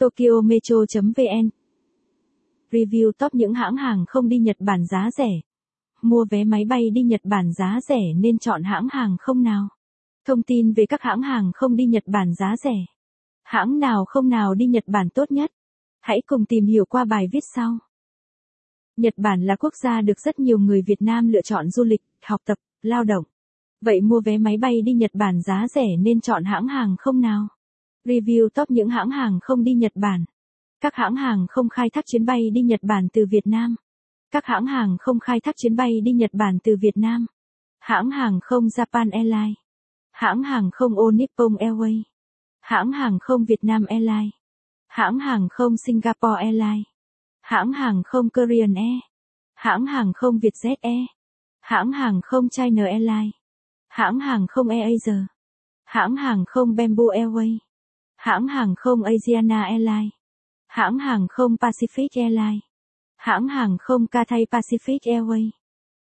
Tokyo Metro.vn Review top những hãng hàng không đi Nhật Bản giá rẻ. Mua vé máy bay đi Nhật Bản giá rẻ nên chọn hãng hàng không nào? Thông tin về các hãng hàng không đi Nhật Bản giá rẻ. Hãng nào không nào đi Nhật Bản tốt nhất? Hãy cùng tìm hiểu qua bài viết sau. Nhật Bản là quốc gia được rất nhiều người Việt Nam lựa chọn du lịch, học tập, lao động. Vậy mua vé máy bay đi Nhật Bản giá rẻ nên chọn hãng hàng không nào? Review top những hãng hàng không đi Nhật Bản. Các hãng hàng không khai thác chuyến bay đi Nhật Bản từ Việt Nam. Các hãng hàng không khai thác chuyến bay đi Nhật Bản từ Việt Nam. Hãng hàng không Japan Airlines. Hãng hàng không All Nippon Airways. Hãng hàng không Việt Nam Airlines. Hãng hàng không Singapore Airlines. Hãng hàng không Korean Air. Hãng hàng không Vietjet Air. Hãng hàng không China Airlines. Hãng hàng không AirAsia. Hãng hàng không Bamboo Airways. Hãng hàng không Asiana Airlines. Hãng hàng không Pacific Airlines. Hãng hàng không Cathay Pacific Airways.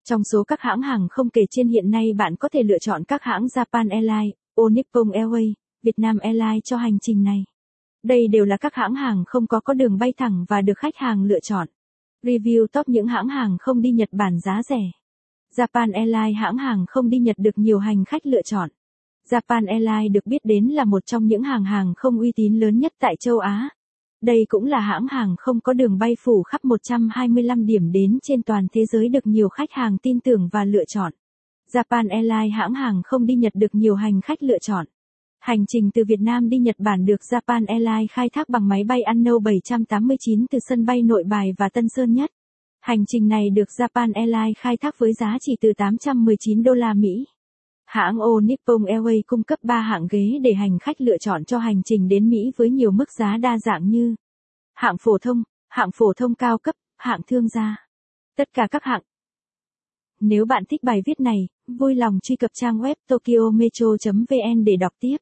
Trong số các hãng hàng không kể trên hiện nay bạn có thể lựa chọn các hãng Japan Airlines, All Nippon Airways, Vietnam Airlines cho hành trình này. Đây đều là các hãng hàng không có có đường bay thẳng và được khách hàng lựa chọn. Review top những hãng hàng không đi Nhật Bản giá rẻ. Japan Airlines hãng hàng không đi Nhật được nhiều hành khách lựa chọn. Japan Airlines được biết đến là một trong những hàng hàng không uy tín lớn nhất tại châu Á. Đây cũng là hãng hàng không có đường bay phủ khắp 125 điểm đến trên toàn thế giới được nhiều khách hàng tin tưởng và lựa chọn. Japan Airlines hãng hàng không đi Nhật được nhiều hành khách lựa chọn. Hành trình từ Việt Nam đi Nhật Bản được Japan Airlines khai thác bằng máy bay Anno 789 từ sân bay Nội Bài và Tân Sơn Nhất. Hành trình này được Japan Airlines khai thác với giá chỉ từ 819 đô la Mỹ. Hãng ô Nippon Airways cung cấp 3 hạng ghế để hành khách lựa chọn cho hành trình đến Mỹ với nhiều mức giá đa dạng như hạng phổ thông, hạng phổ thông cao cấp, hạng thương gia. Tất cả các hạng. Nếu bạn thích bài viết này, vui lòng truy cập trang web tokyometro.vn để đọc tiếp.